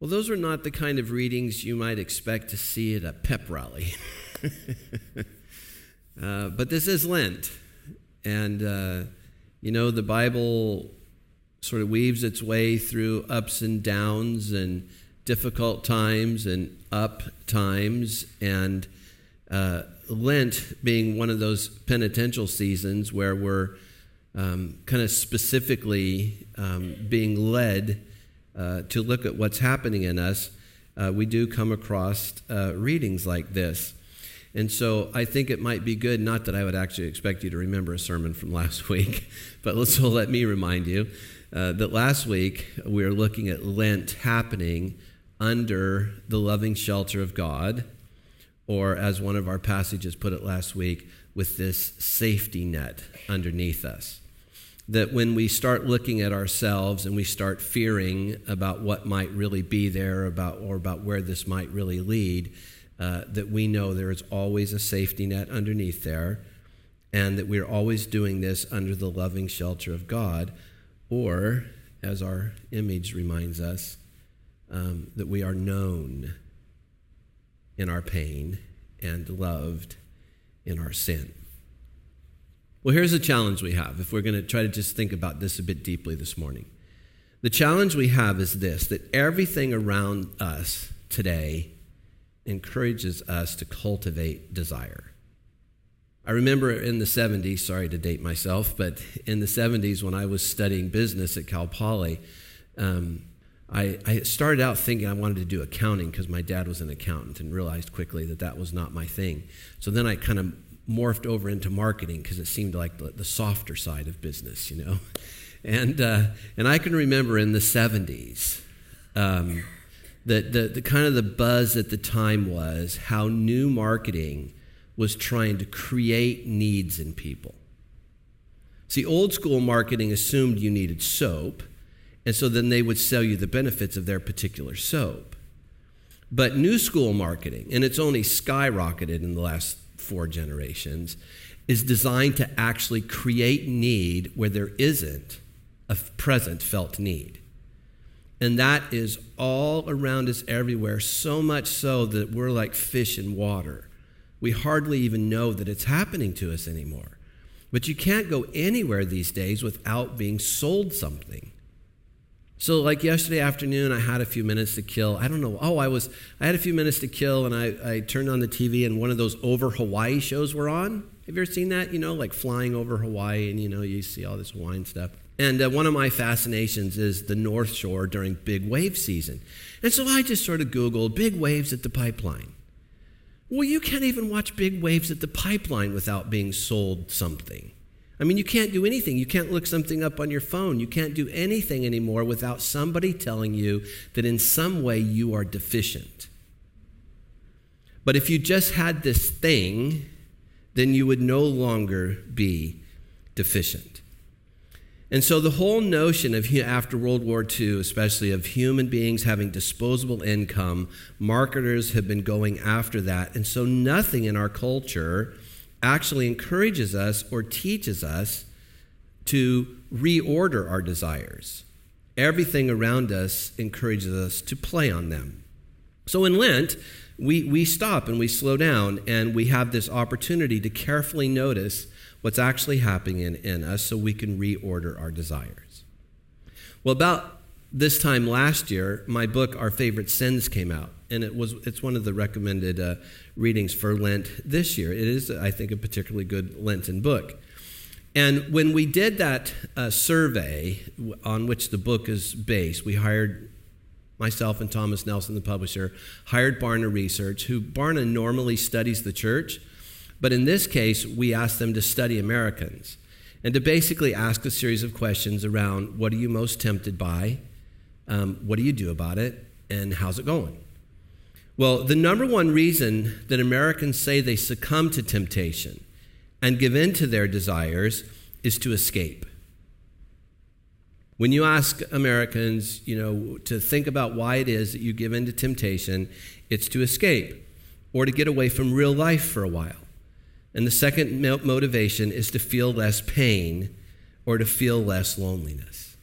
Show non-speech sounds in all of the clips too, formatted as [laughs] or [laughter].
Well, those are not the kind of readings you might expect to see at a pep rally. [laughs] uh, but this is Lent. And, uh, you know, the Bible sort of weaves its way through ups and downs and difficult times and up times. And uh, Lent being one of those penitential seasons where we're um, kind of specifically um, being led uh, to look at what's happening in us, uh, we do come across uh, readings like this. And so I think it might be good, not that I would actually expect you to remember a sermon from [laughs] last week, but so let me remind you uh, that last week we were looking at Lent happening under the loving shelter of God, or as one of our passages put it last week, with this safety net underneath us that when we start looking at ourselves and we start fearing about what might really be there about or about where this might really lead uh, that we know there is always a safety net underneath there and that we're always doing this under the loving shelter of god or as our image reminds us um, that we are known in our pain and loved in our sin well, here's a challenge we have if we're going to try to just think about this a bit deeply this morning. The challenge we have is this that everything around us today encourages us to cultivate desire. I remember in the 70s, sorry to date myself, but in the 70s when I was studying business at Cal Poly, um, I, I, started out thinking I wanted to do accounting because my dad was an accountant and realized quickly that that was not my thing. So then I kind of morphed over into marketing because it seemed like the, the, softer side of business, you know. [laughs] And, uh, and I can remember in the 70s, um, that the, the kind of the buzz at the time was how new marketing was trying to create needs in people. See, old school marketing assumed you needed soap, and so then they would sell you the benefits of their particular soap. But new school marketing, and it's only skyrocketed in the last four generations, is designed to actually create need where there isn't a present felt need. And that is all around us everywhere, so much so that we're like fish in water. We hardly even know that it's happening to us anymore. But you can't go anywhere these days without being sold something. So, like yesterday afternoon, I had a few minutes to kill. I don't know. Oh, I was. I had a few minutes to kill, and I, I turned on the TV, and one of those over Hawaii shows were on. Have you ever seen that? You know, like flying over Hawaii, and you know, you see all this Hawaiian stuff. And uh, one of my fascinations is the North Shore during big wave season. And so I just sort of Googled big waves at the pipeline. Well, you can't even watch big waves at the pipeline without being sold something. I mean, you can't do anything. You can't look something up on your phone. You can't do anything anymore without somebody telling you that in some way you are deficient. But if you just had this thing, then you would no longer be deficient. And so the whole notion of after World War II, especially of human beings having disposable income, marketers have been going after that. And so nothing in our culture actually encourages us or teaches us to reorder our desires. Everything around us encourages us to play on them. So in Lent, we, we stop and we slow down and we have this opportunity to carefully notice what's actually happening in, in us so we can reorder our desires. Well, about this time last year, my book, Our Favorite Sins, came out and it was it's one of the recommended uh, readings for Lent this year. It is, I think, a particularly good Lenten book. And when we did that uh, survey on which the book is based, we hired myself and Thomas Nelson, the publisher, hired Barna Research, who Barna normally studies the church, but in this case, we asked them to study Americans and to basically ask a series of questions around what are you most tempted by, um, what do you do about it, and how's it going? Well, the number one reason that Americans say they succumb to temptation and give in to their desires is to escape. When you ask Americans, you know, to think about why it is that you give in to temptation, it's to escape or to get away from real life for a while. And the second motivation is to feel less pain or to feel less loneliness.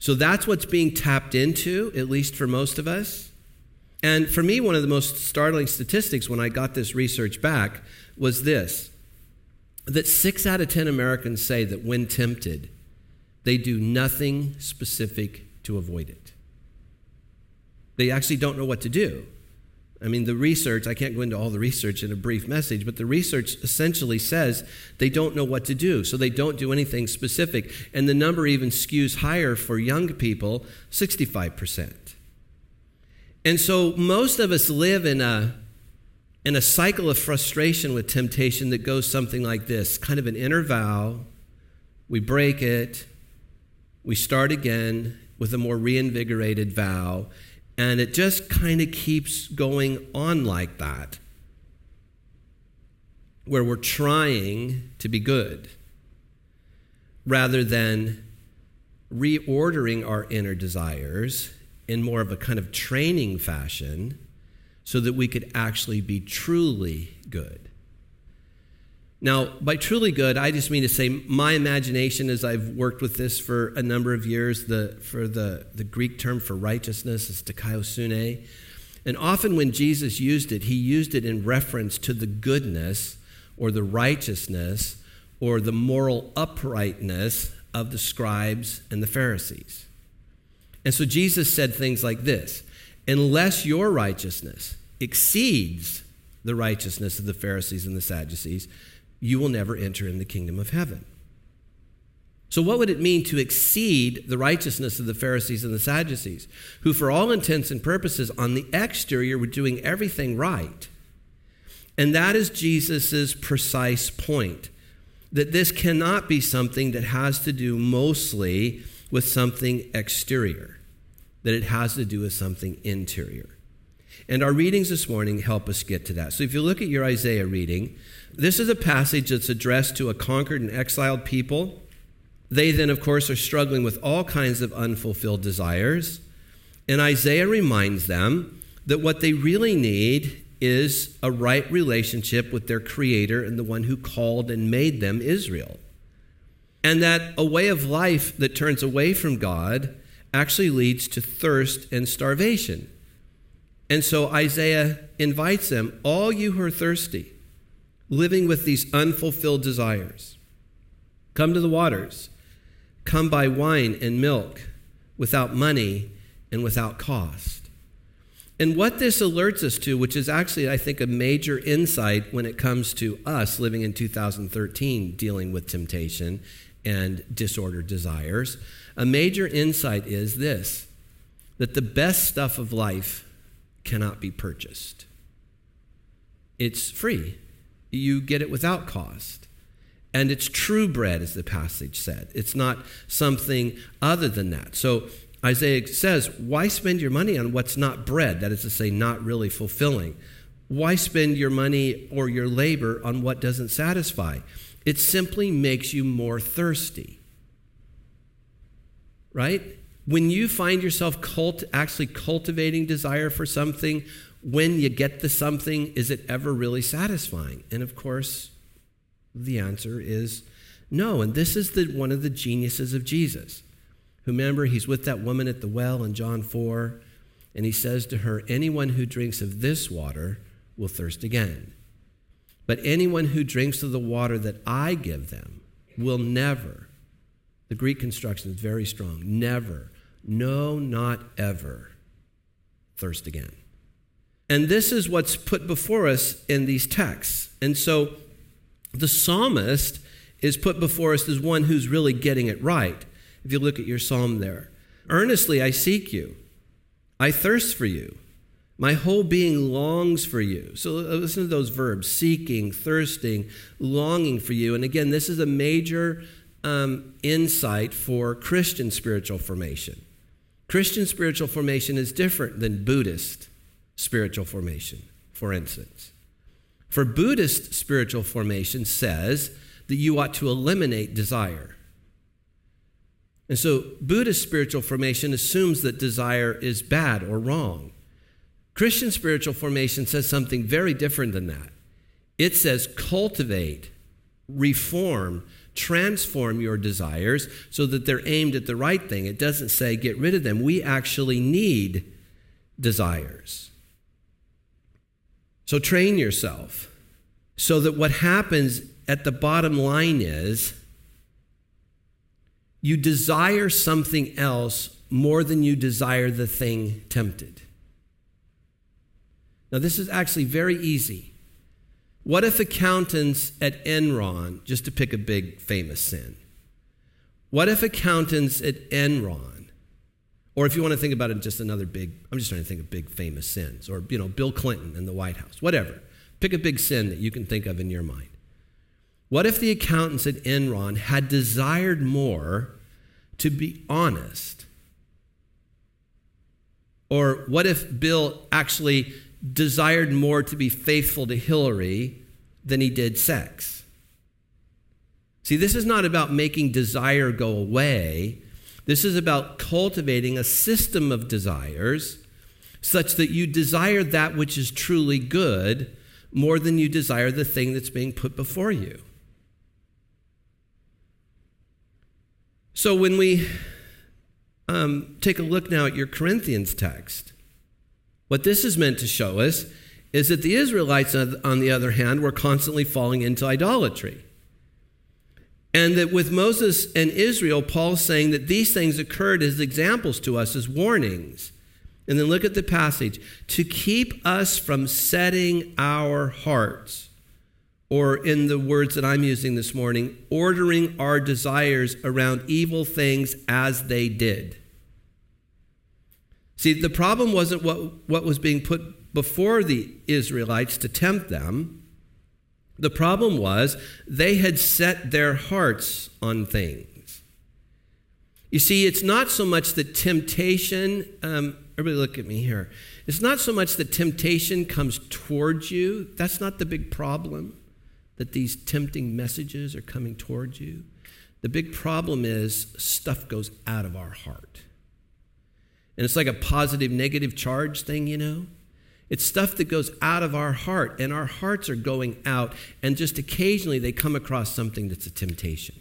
So that's what's being tapped into, at least for most of us. And for me, one of the most startling statistics when I got this research back was this that six out of 10 Americans say that when tempted, they do nothing specific to avoid it. They actually don't know what to do. I mean, the research, I can't go into all the research in a brief message, but the research essentially says they don't know what to do, so they don't do anything specific. And the number even skews higher for young people 65%. And so most of us live in a, in a cycle of frustration with temptation that goes something like this kind of an inner vow, we break it, we start again with a more reinvigorated vow, and it just kind of keeps going on like that, where we're trying to be good rather than reordering our inner desires in more of a kind of training fashion so that we could actually be truly good. Now, by truly good, I just mean to say my imagination as I've worked with this for a number of years, the, for the, the Greek term for righteousness is dikaiosune. And often when Jesus used it, he used it in reference to the goodness or the righteousness or the moral uprightness of the scribes and the Pharisees. And so Jesus said things like this Unless your righteousness exceeds the righteousness of the Pharisees and the Sadducees, you will never enter in the kingdom of heaven. So, what would it mean to exceed the righteousness of the Pharisees and the Sadducees, who, for all intents and purposes, on the exterior were doing everything right? And that is Jesus' precise point that this cannot be something that has to do mostly with something exterior, that it has to do with something interior. And our readings this morning help us get to that. So if you look at your Isaiah reading, this is a passage that's addressed to a conquered and exiled people. They then, of course, are struggling with all kinds of unfulfilled desires. And Isaiah reminds them that what they really need is a right relationship with their Creator and the one who called and made them Israel. And that a way of life that turns away from God actually leads to thirst and starvation. And so Isaiah invites them, all you who are thirsty, living with these unfulfilled desires, come to the waters, come buy wine and milk without money and without cost. And what this alerts us to, which is actually, I think, a major insight when it comes to us living in 2013 dealing with temptation and disordered desires, a major insight is this that the best stuff of life cannot be purchased. It's free, you get it without cost. And it's true bread, as the passage said. It's not something other than that. So Isaiah says, Why spend your money on what's not bread? That is to say, not really fulfilling. Why spend your money or your labor on what doesn't satisfy? It simply makes you more thirsty. Right? When you find yourself cult, actually cultivating desire for something, when you get the something, is it ever really satisfying? And of course, the answer is no. And this is the, one of the geniuses of Jesus. Remember, he's with that woman at the well in John 4, and he says to her, Anyone who drinks of this water will thirst again. But anyone who drinks of the water that I give them will never, the Greek construction is very strong, never no, not ever thirst again. And this is what's put before us in these texts. And so the psalmist is put before us as one who's really getting it right. If you look at your psalm there, earnestly I seek you, I thirst for you. My whole being longs for you. So uh, listen to those verbs seeking, thirsting, longing for you. And again, this is a major um, insight for Christian spiritual formation. Christian spiritual formation is different than Buddhist spiritual formation, for instance. For Buddhist spiritual formation says that you ought to eliminate desire. And so Buddhist spiritual formation assumes that desire is bad or wrong. Christian spiritual formation says something very different than that. It says cultivate reform, transform your desires so that they're aimed at the right thing. It doesn't say get rid of them. We actually need desires. So train yourself so that what happens at the bottom line is you desire something else more than you desire the thing tempted. Now, this is actually very easy. What if accountants at Enron, just to pick a big famous sin, what if accountants at Enron, or if you want to think about it, just another big, I'm just trying to think of big famous sins, or, you know, Bill Clinton in the White House, whatever. Pick a big sin that you can think of in your mind. What if the accountants at Enron had desired more to be honest? Or what if Bill actually desired more to be faithful to Hillary than he did sex? See, this is not about making desire go away. This is about cultivating a system of desires such that you desire that which is truly good more than you desire the thing that's being put before you. So when we um, take a look now at your Corinthians text, what this is meant to show us is that the Israelites, on the other hand, were constantly falling into idolatry. And that with Moses and Israel, Paul's saying that these things occurred as examples to us, as warnings. And then look at the passage to keep us from setting our hearts or in the words that I'm using this morning, ordering our desires around evil things as they did. See, the problem wasn't what, what was being put before the Israelites to tempt them. The problem was they had set their hearts on things. You see, it's not so much that temptation, um, everybody look at me here. It's not so much that temptation comes towards you, that's not the big problem that these tempting messages are coming towards you. The big problem is stuff goes out of our heart. And it's like a positive negative charge thing, you know? It's stuff that goes out of our heart, and our hearts are going out, and just occasionally they come across something that's a temptation.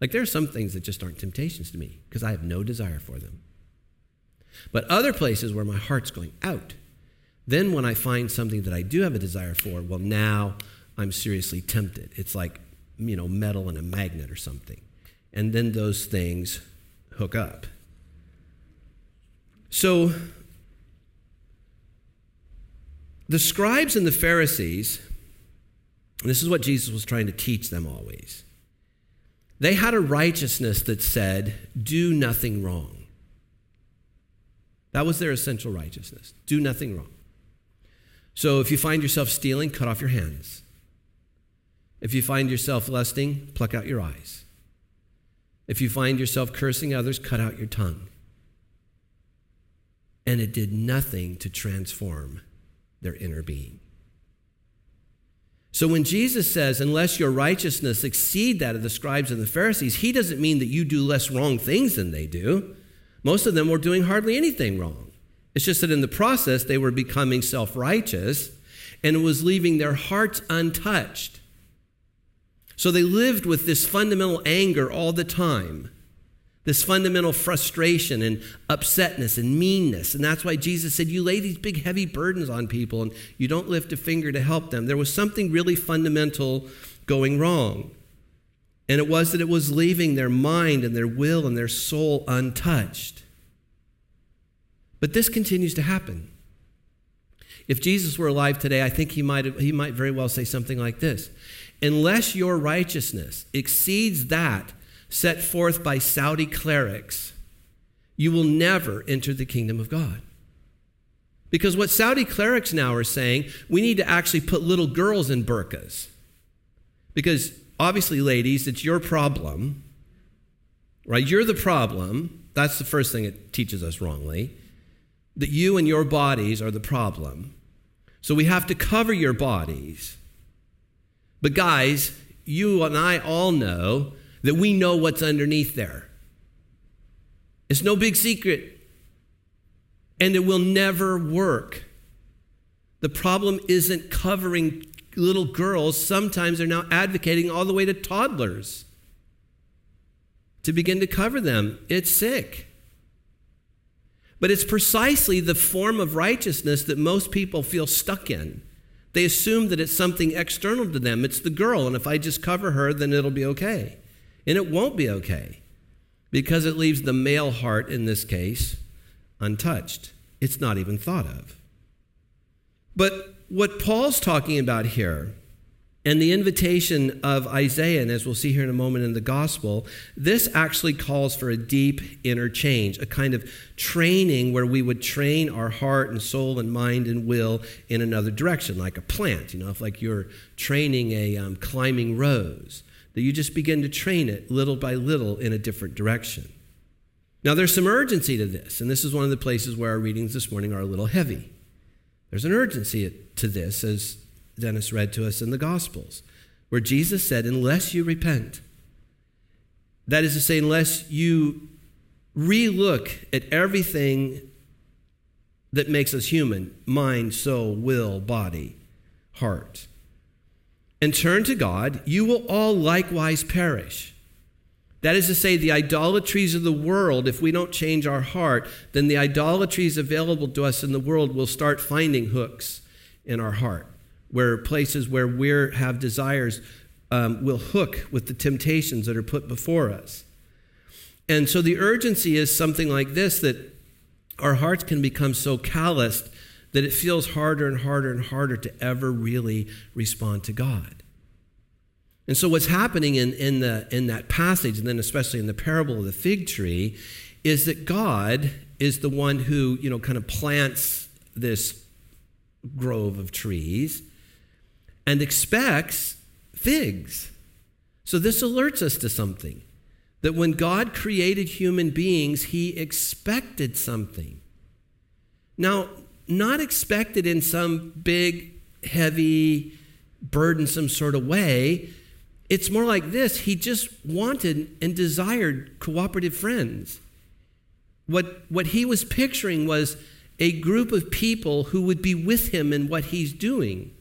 Like there are some things that just aren't temptations to me because I have no desire for them. But other places where my heart's going out, then when I find something that I do have a desire for, well, now I'm seriously tempted. It's like, you know, metal and a magnet or something. And then those things hook up. So, the scribes and the Pharisees, this is what Jesus was trying to teach them always, they had a righteousness that said, do nothing wrong. That was their essential righteousness. Do nothing wrong. So if you find yourself stealing, cut off your hands. If you find yourself lusting, pluck out your eyes. If you find yourself cursing others, cut out your tongue. And it did nothing to transform their inner being. So when Jesus says, unless your righteousness exceed that of the scribes and the Pharisees, he doesn't mean that you do less wrong things than they do. Most of them were doing hardly anything wrong. It's just that in the process, they were becoming self righteous and it was leaving their hearts untouched. So they lived with this fundamental anger all the time, this fundamental frustration and upsetness and meanness. And that's why Jesus said, You lay these big, heavy burdens on people and you don't lift a finger to help them. There was something really fundamental going wrong. And it was that it was leaving their mind and their will and their soul untouched. But this continues to happen. If Jesus were alive today, I think he might, he might very well say something like this unless your righteousness exceeds that set forth by Saudi clerics, you will never enter the kingdom of God. Because what Saudi clerics now are saying, we need to actually put little girls in burqas. Because obviously, ladies, it's your problem, right? You're the problem. That's the first thing it teaches us wrongly. That you and your bodies are the problem. So we have to cover your bodies but, guys, you and I all know that we know what's underneath there. It's no big secret. And it will never work. The problem isn't covering little girls sometimes they're now advocating all the way to toddlers to begin to cover them. It's sick. But it's precisely the form of righteousness that most people feel stuck in. They assume that it's something external to them. It's the girl, and if I just cover her, then it'll be okay. And it won't be okay because it leaves the male heart, in this case, untouched. It's not even thought of. But what Paul's talking about here and the invitation of Isaiah, and as we'll see here in a moment in the gospel, this actually calls for a deep inner change, a kind of training where we would train our heart and soul and mind and will in another direction, like a plant. You know, if like you're training a um, climbing rose, that you just begin to train it little by little in a different direction. Now, there's some urgency to this, and this is one of the places where our readings this morning are a little heavy. There's an urgency to this, as Dennis read to us in the Gospels, where Jesus said, Unless you repent, that is to say, unless you relook at everything that makes us human mind, soul, will, body, heart and turn to God, you will all likewise perish. That is to say, the idolatries of the world, if we don't change our heart, then the idolatries available to us in the world will start finding hooks in our heart where places where we have desires um, will hook with the temptations that are put before us. And so the urgency is something like this that our hearts can become so calloused that it feels harder and harder and harder to ever really respond to God. And so what's happening in, in, the, in that passage, and then especially in the parable of the fig tree, is that God is the one who, you know, kind of plants this grove of trees and expects figs. So this alerts us to something that when God created human beings, he expected something. Now, not expected in some big, heavy, burdensome sort of way. It's more like this he just wanted and desired cooperative friends. What, what he was picturing was a group of people who would be with him in what he's doing.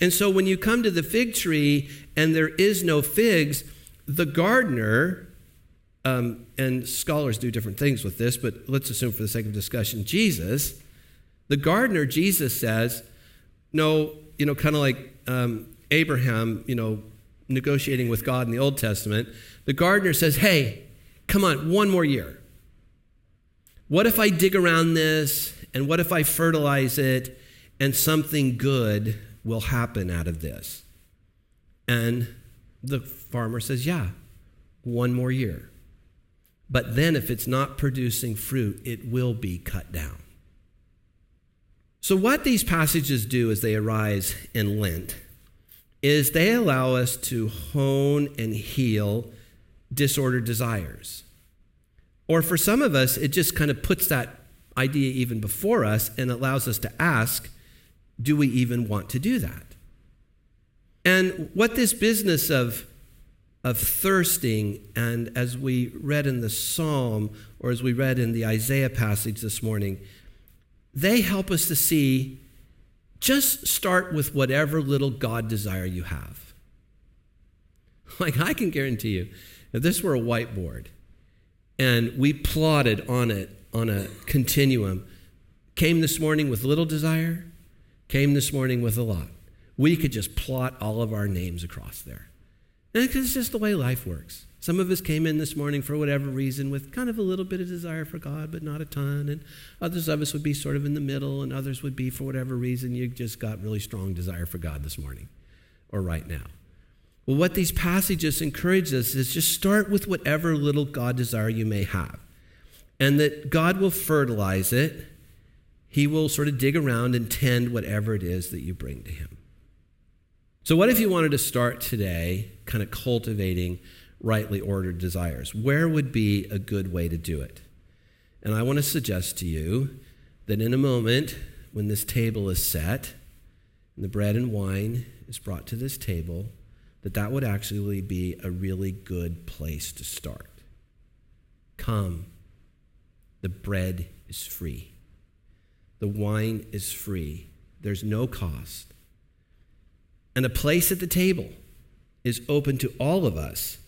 And so when you come to the fig tree and there is no figs, the gardener, um, and scholars do different things with this, but let's assume for the sake of discussion, Jesus, the gardener, Jesus says, no, you know, kind of like um, Abraham, you know, negotiating with God in the Old Testament, the gardener says, hey, come on, one more year. What if I dig around this and what if I fertilize it and something good will happen out of this? And the farmer says, Yeah, one more year. But then, if it's not producing fruit, it will be cut down. So, what these passages do as they arise in Lent is they allow us to hone and heal disordered desires. Or for some of us, it just kind of puts that idea even before us and allows us to ask do we even want to do that? And what this business of, of thirsting, and as we read in the psalm, or as we read in the Isaiah passage this morning, they help us to see just start with whatever little God desire you have. [laughs] Like, I can guarantee you, if this were a whiteboard and we plotted on it on a continuum, came this morning with little desire, came this morning with a lot. We could just plot all of our names across there. And it's just the way life works. Some of us came in this morning for whatever reason with kind of a little bit of desire for God, but not a ton. And others of us would be sort of in the middle, and others would be for whatever reason you just got really strong desire for God this morning or right now. Well, what these passages encourage us is just start with whatever little God desire you may have, and that God will fertilize it he will sort of dig around and tend whatever it is that you bring to him. So, what if you wanted to start today kind of cultivating rightly ordered desires? Where would be a good way to do it? And I want to suggest to you that in a moment, when this table is set and the bread and wine is brought to this table, that that would actually be a really good place to start. Come, the bread is free. The wine is free, there's no cost. And a place at the table is open to all of us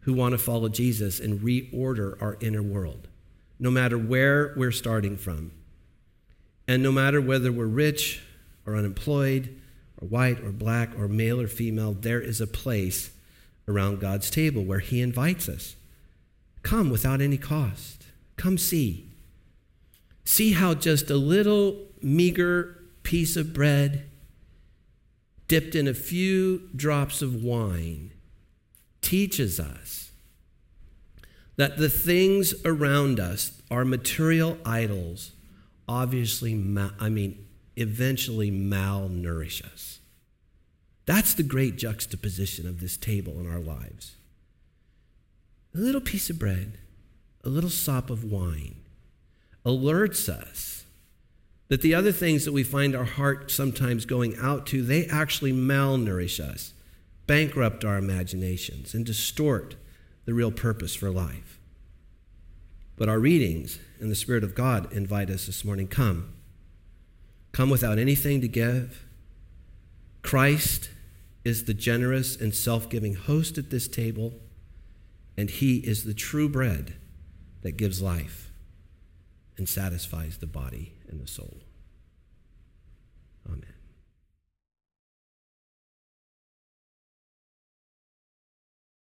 who want to follow Jesus and reorder our inner world, no matter where we're starting from. And no matter whether we're rich or unemployed, or white or black or male or female, there is a place around God's table where He invites us. Come without any cost. Come see. See how just a little meager piece of bread dipped in a few drops of wine teaches us that the things around us, our material idols, obviously, I mean, eventually malnourish us. That's the great juxtaposition of this table in our lives. A little piece of bread, a little sop of wine alerts us that the other things that we find our heart sometimes going out to, they actually malnourish us, bankrupt our imaginations, and distort the real purpose for life. But our readings and the Spirit of God invite us this morning come. Come without anything to give. Christ is the generous and self giving host at this table, and he is the true bread that gives life and satisfies the body and the soul.